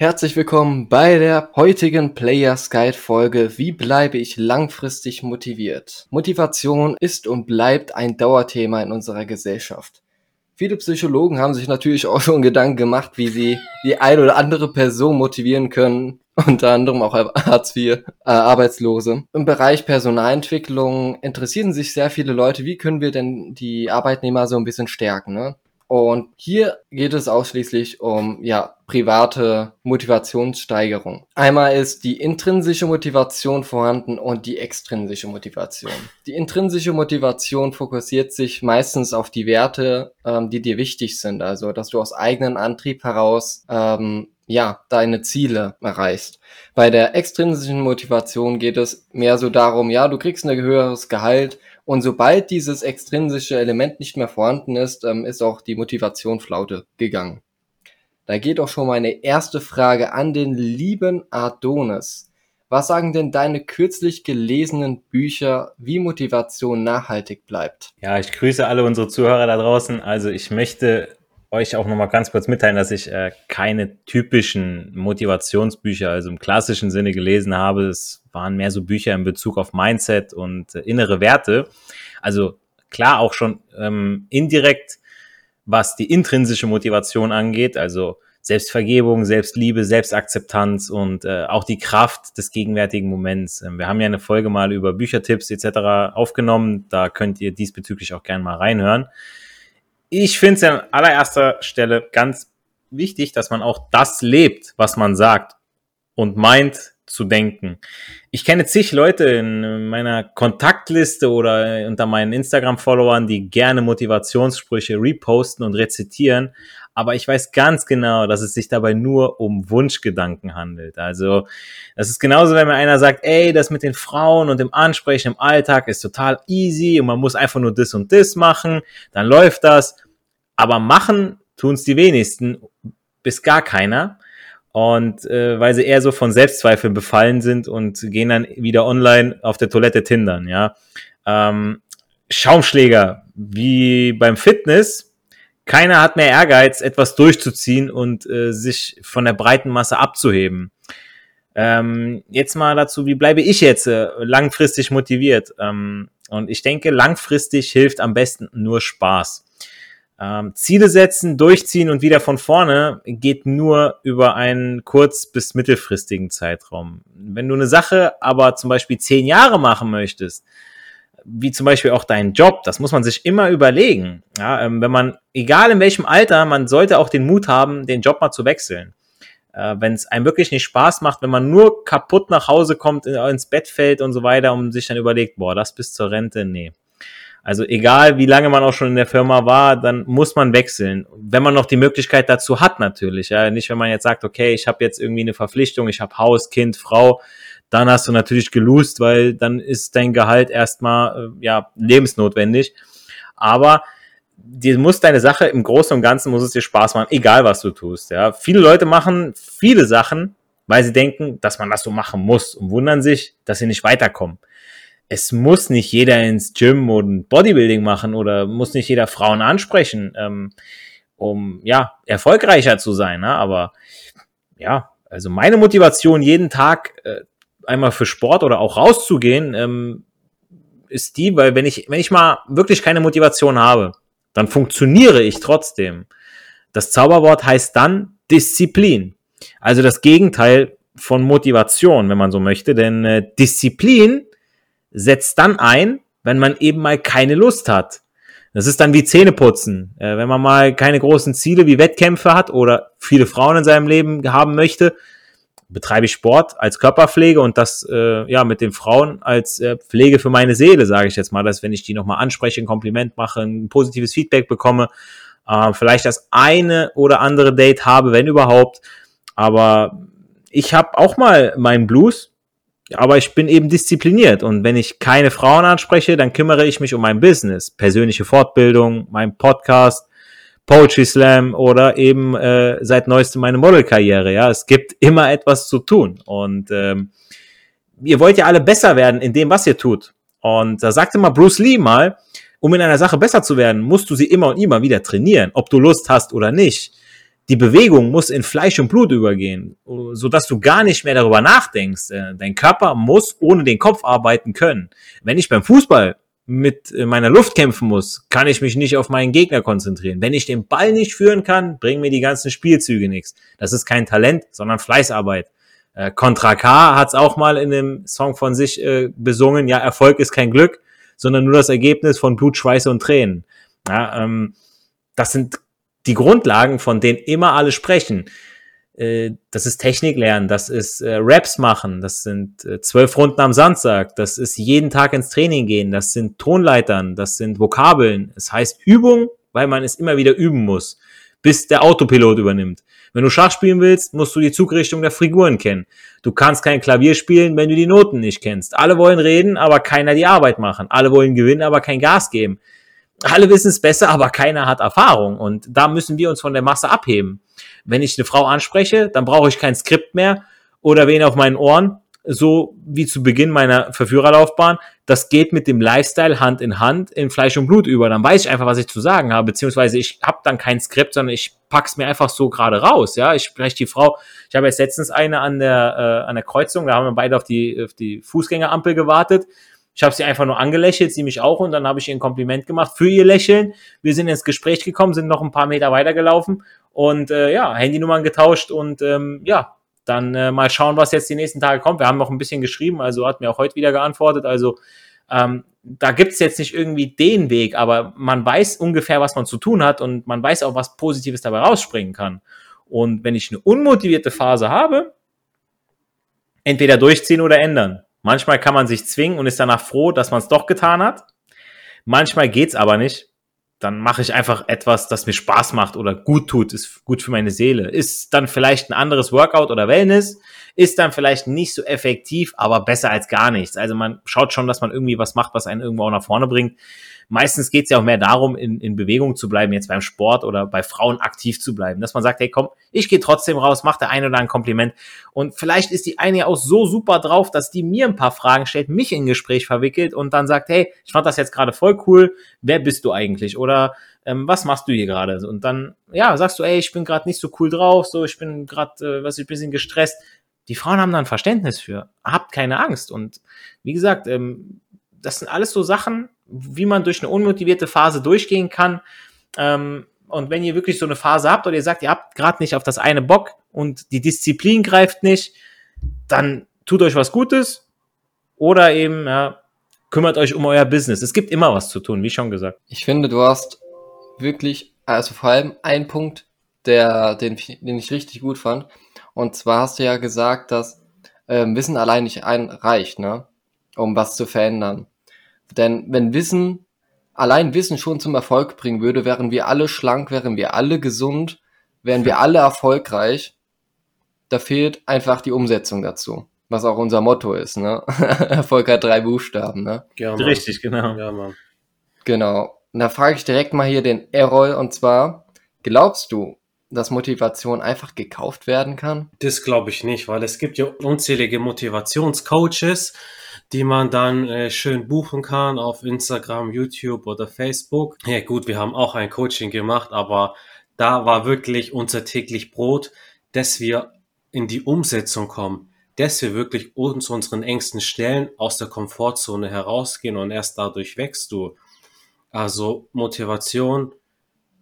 Herzlich willkommen bei der heutigen Players Guide Folge Wie bleibe ich langfristig motiviert? Motivation ist und bleibt ein Dauerthema in unserer Gesellschaft. Viele Psychologen haben sich natürlich auch schon Gedanken gemacht, wie sie die ein oder andere Person motivieren können, unter anderem auch Hartz IV äh, Arbeitslose. Im Bereich Personalentwicklung interessieren sich sehr viele Leute, wie können wir denn die Arbeitnehmer so ein bisschen stärken. Ne? Und hier geht es ausschließlich um ja, private Motivationssteigerung. Einmal ist die intrinsische Motivation vorhanden und die extrinsische Motivation. Die intrinsische Motivation fokussiert sich meistens auf die Werte, ähm, die dir wichtig sind. Also, dass du aus eigenem Antrieb heraus ähm, ja, deine Ziele erreichst. Bei der extrinsischen Motivation geht es mehr so darum, ja, du kriegst ein höheres Gehalt, und sobald dieses extrinsische Element nicht mehr vorhanden ist, ähm, ist auch die Motivation flaute gegangen. Da geht auch schon meine erste Frage an den lieben Adonis. Was sagen denn deine kürzlich gelesenen Bücher, wie Motivation nachhaltig bleibt? Ja, ich grüße alle unsere Zuhörer da draußen. Also ich möchte euch auch nochmal ganz kurz mitteilen, dass ich äh, keine typischen Motivationsbücher, also im klassischen Sinne gelesen habe. Es waren mehr so Bücher in Bezug auf Mindset und äh, innere Werte. Also klar auch schon ähm, indirekt, was die intrinsische Motivation angeht, also Selbstvergebung, Selbstliebe, Selbstakzeptanz und äh, auch die Kraft des gegenwärtigen Moments. Ähm, wir haben ja eine Folge mal über Büchertipps etc. aufgenommen. Da könnt ihr diesbezüglich auch gerne mal reinhören ich finde es an allererster Stelle ganz wichtig, dass man auch das lebt, was man sagt und meint zu denken. Ich kenne zig Leute in meiner Kontaktliste oder unter meinen Instagram-Followern, die gerne Motivationssprüche reposten und rezitieren, aber ich weiß ganz genau, dass es sich dabei nur um Wunschgedanken handelt. Also, das ist genauso, wenn mir einer sagt, ey, das mit den Frauen und dem Ansprechen im Alltag ist total easy und man muss einfach nur das und das machen, dann läuft das. Aber machen tun es die wenigsten, bis gar keiner. Und äh, weil sie eher so von Selbstzweifeln befallen sind und gehen dann wieder online auf der Toilette tindern, ja. Ähm, Schaumschläger, wie beim Fitness, keiner hat mehr Ehrgeiz, etwas durchzuziehen und äh, sich von der breiten Masse abzuheben. Ähm, jetzt mal dazu, wie bleibe ich jetzt äh, langfristig motiviert? Ähm, und ich denke, langfristig hilft am besten nur Spaß. Ähm, Ziele setzen, durchziehen und wieder von vorne geht nur über einen kurz- bis mittelfristigen Zeitraum. Wenn du eine Sache aber zum Beispiel zehn Jahre machen möchtest, wie zum Beispiel auch deinen Job, das muss man sich immer überlegen. Ja, ähm, wenn man, egal in welchem Alter, man sollte auch den Mut haben, den Job mal zu wechseln. Äh, wenn es einem wirklich nicht Spaß macht, wenn man nur kaputt nach Hause kommt, ins Bett fällt und so weiter und sich dann überlegt, boah, das bis zur Rente, nee. Also egal, wie lange man auch schon in der Firma war, dann muss man wechseln. Wenn man noch die Möglichkeit dazu hat, natürlich. Ja, nicht, wenn man jetzt sagt, okay, ich habe jetzt irgendwie eine Verpflichtung, ich habe Haus, Kind, Frau, dann hast du natürlich gelust, weil dann ist dein Gehalt erstmal äh, ja lebensnotwendig. Aber dir muss deine Sache im Großen und Ganzen muss es dir Spaß machen, egal was du tust. Ja, viele Leute machen viele Sachen, weil sie denken, dass man das so machen muss und wundern sich, dass sie nicht weiterkommen. Es muss nicht jeder ins Gym und Bodybuilding machen oder muss nicht jeder Frauen ansprechen, ähm, um ja erfolgreicher zu sein. Ne? Aber ja, also meine Motivation jeden Tag äh, einmal für Sport oder auch rauszugehen, ähm, ist die, weil wenn ich, wenn ich mal wirklich keine Motivation habe, dann funktioniere ich trotzdem. Das Zauberwort heißt dann Disziplin. Also das Gegenteil von Motivation, wenn man so möchte, denn äh, Disziplin setzt dann ein, wenn man eben mal keine Lust hat. Das ist dann wie Zähneputzen. Äh, wenn man mal keine großen Ziele wie Wettkämpfe hat oder viele Frauen in seinem Leben haben möchte, betreibe ich Sport als Körperpflege und das äh, ja mit den Frauen als äh, Pflege für meine Seele, sage ich jetzt mal, dass wenn ich die nochmal anspreche, ein Kompliment mache, ein positives Feedback bekomme, äh, vielleicht das eine oder andere Date habe, wenn überhaupt. Aber ich habe auch mal meinen Blues, aber ich bin eben diszipliniert und wenn ich keine Frauen anspreche, dann kümmere ich mich um mein Business, persönliche Fortbildung, mein Podcast, Poetry Slam oder eben äh, seit neuestem meine Modelkarriere. Ja, es gibt immer etwas zu tun und ähm, ihr wollt ja alle besser werden in dem, was ihr tut. Und da sagte mal Bruce Lee mal, um in einer Sache besser zu werden, musst du sie immer und immer wieder trainieren, ob du Lust hast oder nicht. Die Bewegung muss in Fleisch und Blut übergehen, sodass du gar nicht mehr darüber nachdenkst. Äh, dein Körper muss ohne den Kopf arbeiten können. Wenn ich beim Fußball mit äh, meiner Luft kämpfen muss, kann ich mich nicht auf meinen Gegner konzentrieren. Wenn ich den Ball nicht führen kann, bringen mir die ganzen Spielzüge nichts. Das ist kein Talent, sondern Fleißarbeit. Äh, Contra K hat es auch mal in einem Song von sich äh, besungen, ja, Erfolg ist kein Glück, sondern nur das Ergebnis von Blut, Schweiß und Tränen. Ja, ähm, das sind die Grundlagen, von denen immer alle sprechen. Äh, das ist Technik lernen, das ist äh, Raps machen, das sind äh, zwölf Runden am Samstag, das ist jeden Tag ins Training gehen, das sind Tonleitern, das sind Vokabeln. Es heißt Übung, weil man es immer wieder üben muss, bis der Autopilot übernimmt. Wenn du Schach spielen willst, musst du die Zugrichtung der Figuren kennen. Du kannst kein Klavier spielen, wenn du die Noten nicht kennst. Alle wollen reden, aber keiner die Arbeit machen. Alle wollen gewinnen, aber kein Gas geben. Alle wissen es besser, aber keiner hat Erfahrung. Und da müssen wir uns von der Masse abheben. Wenn ich eine Frau anspreche, dann brauche ich kein Skript mehr oder wen auf meinen Ohren, so wie zu Beginn meiner Verführerlaufbahn. Das geht mit dem Lifestyle Hand in Hand in Fleisch und Blut über. Dann weiß ich einfach, was ich zu sagen habe, beziehungsweise ich habe dann kein Skript, sondern ich pack's mir einfach so gerade raus. Ja, ich spreche die Frau. Ich habe jetzt letztens eine an der äh, an der Kreuzung, da haben wir beide auf die auf die Fußgängerampel gewartet. Ich habe sie einfach nur angelächelt, sie mich auch, und dann habe ich ihr ein Kompliment gemacht für ihr Lächeln. Wir sind ins Gespräch gekommen, sind noch ein paar Meter weitergelaufen und äh, ja, Handynummern getauscht und ähm, ja, dann äh, mal schauen, was jetzt die nächsten Tage kommt. Wir haben noch ein bisschen geschrieben, also hat mir auch heute wieder geantwortet. Also ähm, da gibt's jetzt nicht irgendwie den Weg, aber man weiß ungefähr, was man zu tun hat und man weiß auch, was Positives dabei rausspringen kann. Und wenn ich eine unmotivierte Phase habe, entweder durchziehen oder ändern. Manchmal kann man sich zwingen und ist danach froh, dass man es doch getan hat. Manchmal geht's aber nicht dann mache ich einfach etwas, das mir Spaß macht oder gut tut, ist gut für meine Seele. Ist dann vielleicht ein anderes Workout oder Wellness, ist dann vielleicht nicht so effektiv, aber besser als gar nichts. Also man schaut schon, dass man irgendwie was macht, was einen irgendwo auch nach vorne bringt meistens geht es ja auch mehr darum, in, in Bewegung zu bleiben, jetzt beim Sport oder bei Frauen aktiv zu bleiben. Dass man sagt, hey komm, ich gehe trotzdem raus, mach der eine oder ein Kompliment. Und vielleicht ist die eine ja auch so super drauf, dass die mir ein paar Fragen stellt, mich in ein Gespräch verwickelt und dann sagt, hey, ich fand das jetzt gerade voll cool, wer bist du eigentlich? Oder ähm, was machst du hier gerade? Und dann, ja, sagst du, ey, ich bin gerade nicht so cool drauf, so, ich bin gerade, äh, was, ich bin bisschen gestresst. Die Frauen haben dann Verständnis für. Habt keine Angst. Und wie gesagt, ähm, das sind alles so Sachen, wie man durch eine unmotivierte Phase durchgehen kann. Ähm, und wenn ihr wirklich so eine Phase habt oder ihr sagt, ihr habt gerade nicht auf das eine Bock und die Disziplin greift nicht, dann tut euch was Gutes oder eben ja, kümmert euch um euer Business. Es gibt immer was zu tun, wie schon gesagt. Ich finde, du hast wirklich, also vor allem einen Punkt, der, den, den ich richtig gut fand. Und zwar hast du ja gesagt, dass ähm, Wissen allein nicht ein, reicht, ne? um was zu verändern. Denn wenn Wissen, allein Wissen schon zum Erfolg bringen würde, wären wir alle schlank, wären wir alle gesund, wären wir alle erfolgreich. Da fehlt einfach die Umsetzung dazu. Was auch unser Motto ist, ne? Erfolg hat drei Buchstaben, ne? Ja, Richtig, genau. Ja, Mann. Genau. Und da frage ich direkt mal hier den Errol und zwar, glaubst du, dass Motivation einfach gekauft werden kann? Das glaube ich nicht, weil es gibt ja unzählige Motivationscoaches, die man dann äh, schön buchen kann auf Instagram, YouTube oder Facebook. Ja gut, wir haben auch ein Coaching gemacht, aber da war wirklich unser täglich Brot, dass wir in die Umsetzung kommen, dass wir wirklich uns unseren Ängsten stellen, aus der Komfortzone herausgehen und erst dadurch wächst du. Also Motivation,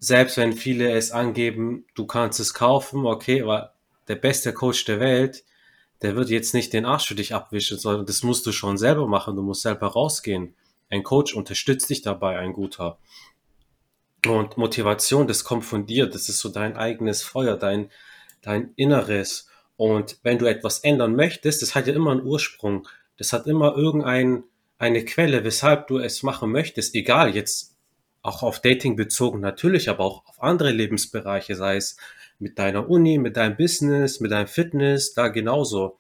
selbst wenn viele es angeben, du kannst es kaufen, okay, aber der beste Coach der Welt, der wird jetzt nicht den Arsch für dich abwischen, sondern das musst du schon selber machen. Du musst selber rausgehen. Ein Coach unterstützt dich dabei, ein guter. Und Motivation, das kommt von dir. Das ist so dein eigenes Feuer, dein, dein Inneres. Und wenn du etwas ändern möchtest, das hat ja immer einen Ursprung. Das hat immer irgendeine eine Quelle, weshalb du es machen möchtest. Egal, jetzt auch auf Dating bezogen natürlich, aber auch auf andere Lebensbereiche, sei es mit deiner Uni, mit deinem Business, mit deinem Fitness, da genauso.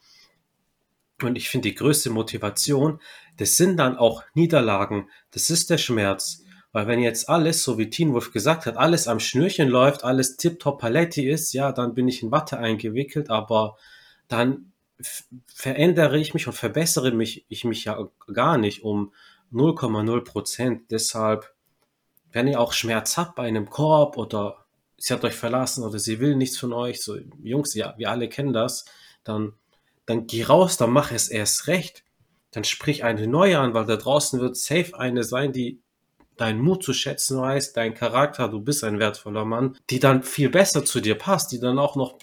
Und ich finde, die größte Motivation, das sind dann auch Niederlagen. Das ist der Schmerz. Weil wenn jetzt alles, so wie Teen Wolf gesagt hat, alles am Schnürchen läuft, alles tiptop paletti ist, ja, dann bin ich in Watte eingewickelt, aber dann verändere ich mich und verbessere mich, ich mich ja gar nicht um 0,0 Prozent. Deshalb, wenn ihr auch Schmerz habt bei einem Korb oder sie hat euch verlassen oder sie will nichts von euch, so Jungs, ja, wir alle kennen das, dann, dann geh raus, dann mach es erst recht. Dann sprich eine neue an, weil da draußen wird safe eine sein, die deinen Mut zu schätzen weiß, dein Charakter, du bist ein wertvoller Mann, die dann viel besser zu dir passt, die dann auch noch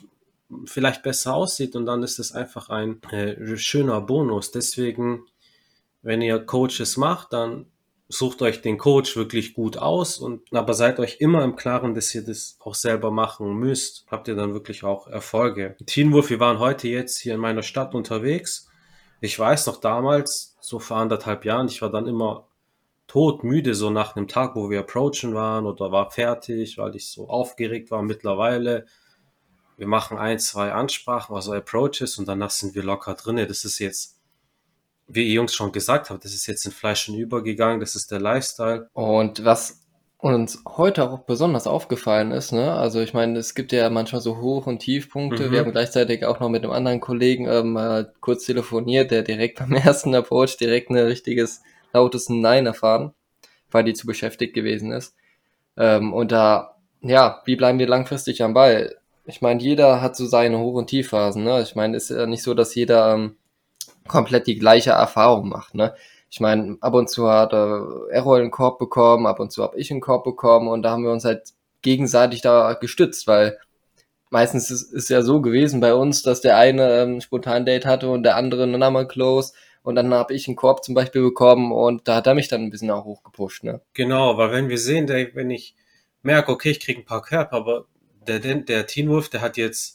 vielleicht besser aussieht und dann ist es einfach ein äh, schöner Bonus. Deswegen, wenn ihr Coaches macht, dann sucht euch den Coach wirklich gut aus und aber seid euch immer im Klaren, dass ihr das auch selber machen müsst. Habt ihr dann wirklich auch Erfolge. Teenwolf, wir waren heute jetzt hier in meiner Stadt unterwegs. Ich weiß noch damals, so vor anderthalb Jahren, ich war dann immer todmüde, so nach einem Tag, wo wir approachen waren oder war fertig, weil ich so aufgeregt war. Mittlerweile, wir machen ein, zwei Ansprachen, also Approaches und danach sind wir locker drinne. Das ist jetzt wie ihr Jungs schon gesagt habt, das ist jetzt in Fleisch und übergegangen, das ist der Lifestyle. Und was uns heute auch besonders aufgefallen ist, ne, also ich meine, es gibt ja manchmal so Hoch- und Tiefpunkte. Mhm. Wir haben gleichzeitig auch noch mit einem anderen Kollegen ähm, äh, kurz telefoniert, der direkt beim ersten Approach direkt ein richtiges lautes Nein erfahren, weil die zu beschäftigt gewesen ist. Ähm, und da, ja, wie bleiben wir langfristig am Ball? Ich meine, jeder hat so seine Hoch- und Tiefphasen, ne? Ich meine, ist ja nicht so, dass jeder ähm, komplett die gleiche Erfahrung macht. Ne? Ich meine, ab und zu hat äh, Errol einen Korb bekommen, ab und zu habe ich einen Korb bekommen und da haben wir uns halt gegenseitig da gestützt, weil meistens ist es ja so gewesen bei uns, dass der eine ähm, spontan Date hatte und der andere eine Number Close und dann habe ich einen Korb zum Beispiel bekommen und da hat er mich dann ein bisschen auch hochgepusht. Ne? Genau, weil wenn wir sehen, der, wenn ich merke, okay, ich kriege ein paar Körper, aber der, der, der Teen Wolf, der hat jetzt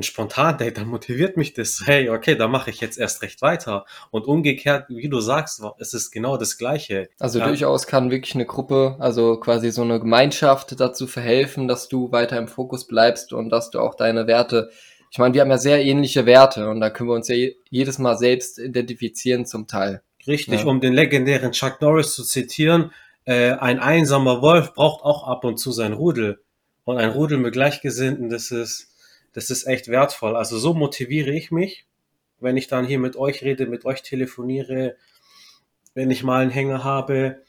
ein Spontan-Date, dann motiviert mich das, hey, okay, da mache ich jetzt erst recht weiter. Und umgekehrt, wie du sagst, es ist genau das Gleiche. Also ja. durchaus kann wirklich eine Gruppe, also quasi so eine Gemeinschaft dazu verhelfen, dass du weiter im Fokus bleibst und dass du auch deine Werte, ich meine, wir haben ja sehr ähnliche Werte und da können wir uns ja jedes Mal selbst identifizieren zum Teil. Richtig, ja. um den legendären Chuck Norris zu zitieren, äh, ein einsamer Wolf braucht auch ab und zu sein Rudel. Und ein Rudel mit Gleichgesinnten, das ist das ist echt wertvoll. Also so motiviere ich mich, wenn ich dann hier mit euch rede, mit euch telefoniere, wenn ich mal einen Hänger habe.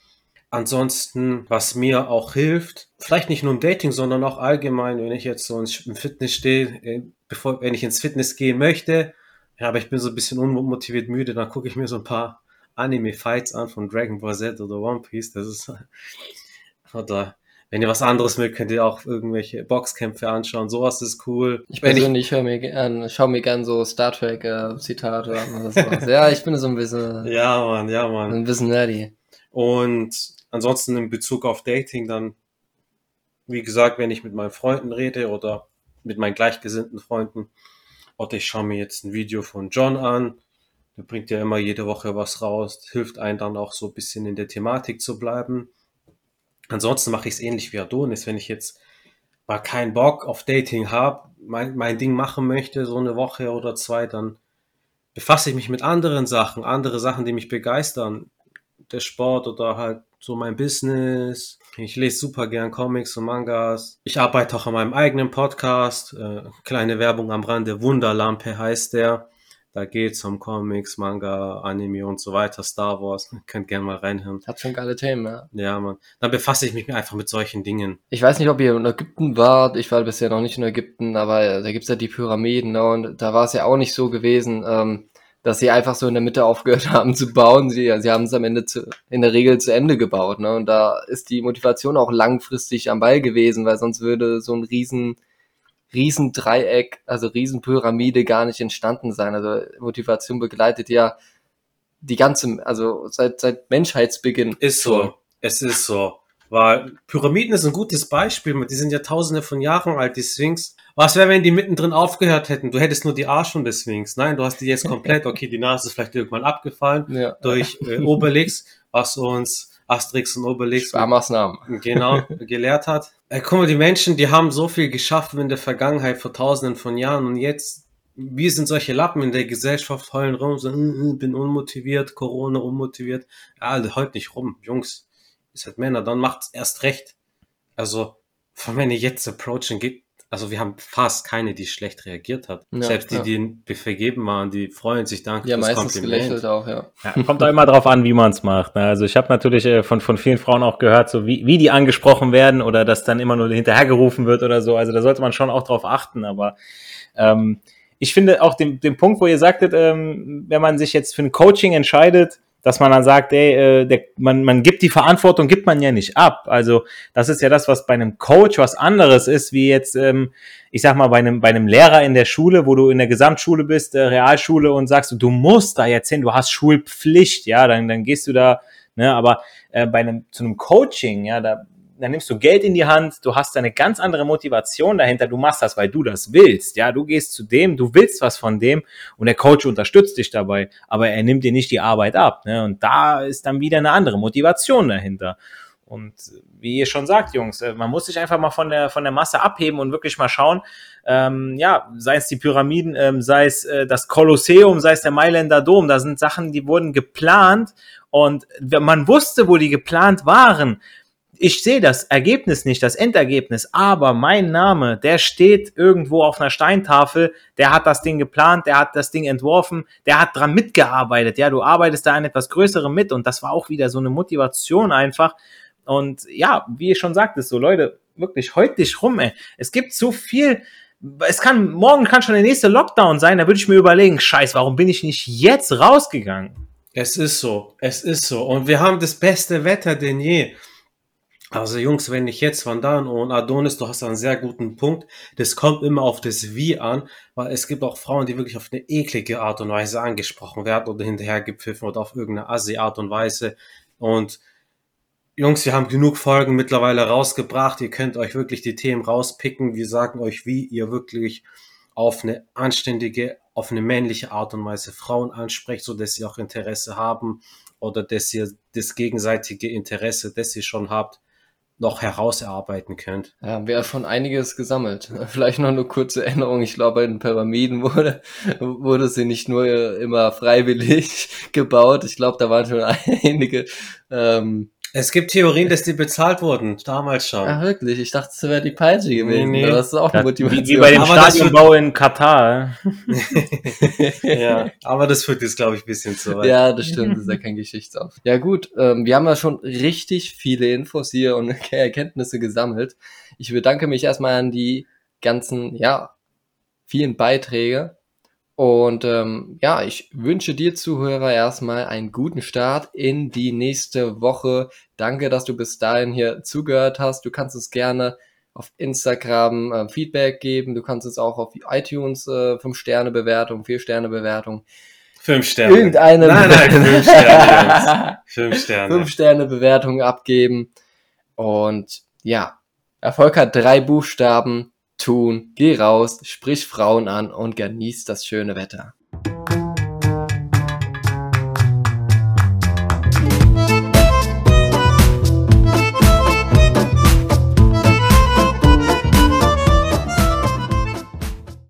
Ansonsten, was mir auch hilft, vielleicht nicht nur im Dating, sondern auch allgemein, wenn ich jetzt so im Fitness stehe, äh, bevor, wenn ich ins Fitness gehen möchte, ja, aber ich bin so ein bisschen unmotiviert müde, dann gucke ich mir so ein paar Anime-Fights an von Dragon Ball Z oder One Piece. Das ist, oder wenn ihr was anderes mögt, könnt ihr auch irgendwelche Boxkämpfe anschauen. Sowas ist cool. Ich persönlich ich, höre mir gern, schau mir gern so Star Trek äh, Zitate an oder sowas. ja, ich bin so ein bisschen. Ja, Mann, ja, Mann. Ein bisschen nerdy. Und ansonsten in Bezug auf Dating dann, wie gesagt, wenn ich mit meinen Freunden rede oder mit meinen gleichgesinnten Freunden, oder ich schaue mir jetzt ein Video von John an, der bringt ja immer jede Woche was raus, hilft einem dann auch so ein bisschen in der Thematik zu bleiben. Ansonsten mache ich es ähnlich wie Adonis, wenn ich jetzt mal keinen Bock auf Dating habe, mein, mein Ding machen möchte, so eine Woche oder zwei, dann befasse ich mich mit anderen Sachen, andere Sachen, die mich begeistern. Der Sport oder halt so mein Business. Ich lese super gern Comics und Mangas. Ich arbeite auch an meinem eigenen Podcast. Äh, kleine Werbung am Rande. Wunderlampe heißt der. Da geht's um Comics, Manga, Anime und so weiter, Star Wars. Könnt gerne mal reinhören. Hat schon geile Themen, ja. Ja, man. Dann befasse ich mich einfach mit solchen Dingen. Ich weiß nicht, ob ihr in Ägypten wart. Ich war bisher noch nicht in Ägypten, aber da gibt's ja die Pyramiden, ne? Und da war es ja auch nicht so gewesen, ähm, dass sie einfach so in der Mitte aufgehört haben zu bauen. Sie, sie haben es am Ende zu, in der Regel zu Ende gebaut, ne? Und da ist die Motivation auch langfristig am Ball gewesen, weil sonst würde so ein riesen Riesendreieck, also Riesenpyramide gar nicht entstanden sein. Also Motivation begleitet ja die ganze, also seit, seit Menschheitsbeginn. Ist so. Es ist so. Weil Pyramiden ist ein gutes Beispiel. Die sind ja tausende von Jahren alt, die Sphinx. Was wäre, wenn die mittendrin aufgehört hätten? Du hättest nur die Arsch und des Sphinx. Nein, du hast die jetzt komplett, okay, die Nase ist vielleicht irgendwann abgefallen ja. durch äh, Obelix, was uns Asterix und Obelix Sparmaßnahmen. genau gelehrt hat. Äh, guck mal, die Menschen, die haben so viel geschaffen in der Vergangenheit vor tausenden von Jahren und jetzt wir sind solche Lappen in der Gesellschaft, heulen rum, so, mm, bin unmotiviert, Corona unmotiviert. Ja, heult nicht rum, Jungs. Ihr seid Männer, dann macht's erst recht. Also, von wenn ihr jetzt approachen, geht, also wir haben fast keine, die schlecht reagiert hat. Ja, Selbst die, ja. die vergeben waren, die freuen sich, danke Ja, fürs meistens gelächelt auch, ja. Ja, kommt auch immer drauf an, wie man es macht. ne? Also ich habe natürlich äh, von, von vielen Frauen auch gehört, so wie, wie die angesprochen werden oder dass dann immer nur hinterhergerufen wird oder so. Also da sollte man schon auch drauf achten. Aber ähm, ich finde auch den, den Punkt, wo ihr sagtet, ähm, wenn man sich jetzt für ein Coaching entscheidet, dass man dann sagt, ey, äh, der, man, man gibt die Verantwortung, gibt man ja nicht ab. Also das ist ja das, was bei einem Coach was anderes ist, wie jetzt, ähm, ich sag mal, bei einem, bei einem Lehrer in der Schule, wo du in der Gesamtschule bist, äh, Realschule und sagst, du musst da jetzt hin, du hast Schulpflicht, ja, dann, dann gehst du da, ne, aber äh, bei einem, zu einem Coaching, ja, da, dann nimmst du Geld in die Hand, du hast eine ganz andere Motivation dahinter, du machst das, weil du das willst, ja, du gehst zu dem, du willst was von dem und der Coach unterstützt dich dabei, aber er nimmt dir nicht die Arbeit ab, ne, und da ist dann wieder eine andere Motivation dahinter. Und wie ihr schon sagt, Jungs, äh, man muss sich einfach mal von der, von der Masse abheben und wirklich mal schauen, ähm, ja, sei es die Pyramiden, ähm, sei es äh, das Kolosseum, sei es der Mailänder Dom, da sind Sachen, die wurden geplant und man wusste, wo die geplant waren. Ich sehe das Ergebnis nicht, das Endergebnis, aber mein Name, der steht irgendwo auf einer Steintafel, der hat das Ding geplant, der hat das Ding entworfen, der hat dran mitgearbeitet, ja, du arbeitest da an etwas Größerem mit und das war auch wieder so eine Motivation einfach, und ja, wie ihr schon sagtest, so Leute, wirklich heut dich rum, ey. Es gibt so viel, es kann, morgen kann schon der nächste Lockdown sein, da würde ich mir überlegen, scheiß, warum bin ich nicht jetzt rausgegangen? Es ist so, es ist so. Und wir haben das beste Wetter denn je. Also Jungs, wenn ich jetzt Van Daan und Adonis, du hast einen sehr guten Punkt. Das kommt immer auf das Wie an, weil es gibt auch Frauen, die wirklich auf eine eklige Art und Weise angesprochen werden oder hinterher gepfiffen oder auf irgendeine assi Art und Weise. Und Jungs, wir haben genug Folgen mittlerweile rausgebracht. Ihr könnt euch wirklich die Themen rauspicken. Wir sagen euch, wie ihr wirklich auf eine anständige, auf eine männliche Art und Weise Frauen ansprecht, so dass sie auch Interesse haben oder dass ihr das gegenseitige Interesse, das ihr schon habt, noch herauserarbeiten könnt. Ja, haben wir ja schon einiges gesammelt. Vielleicht noch eine kurze Änderung. Ich glaube, bei den Pyramiden wurde, wurde sie nicht nur immer freiwillig gebaut. Ich glaube, da waren schon einige ähm, Es gibt Theorien, dass die bezahlt wurden, damals schon. Ah, wirklich? Ich dachte, es wäre die Peitsche gewesen. Nee, nee. Das ist auch eine Ja, Motivation. wie, wie bei dem Aber Stadionbau in Katar. ja, aber das führt jetzt, glaube ich, ein bisschen zu weit. Ja, das stimmt, das ist ja kein Geschichtsauf. Ja gut, ähm, wir haben ja schon richtig viele Infos hier und Erkenntnisse gesammelt. Ich bedanke mich erstmal an die ganzen, ja, vielen Beiträge. Und ähm, ja, ich wünsche dir Zuhörer erstmal einen guten Start in die nächste Woche. Danke, dass du bis dahin hier zugehört hast. Du kannst es gerne auf Instagram äh, Feedback geben. Du kannst es auch auf iTunes äh, 5-Sterne-Bewertung, 4-Sterne-Bewertung Fünf Sterne. irgendeine Nein, nein, fünf Sterne, Jungs. Fünf Sterne. fünf Sterne Bewertung abgeben. Und ja, Erfolg hat drei Buchstaben. Tun, geh raus, sprich Frauen an und genieß das schöne Wetter.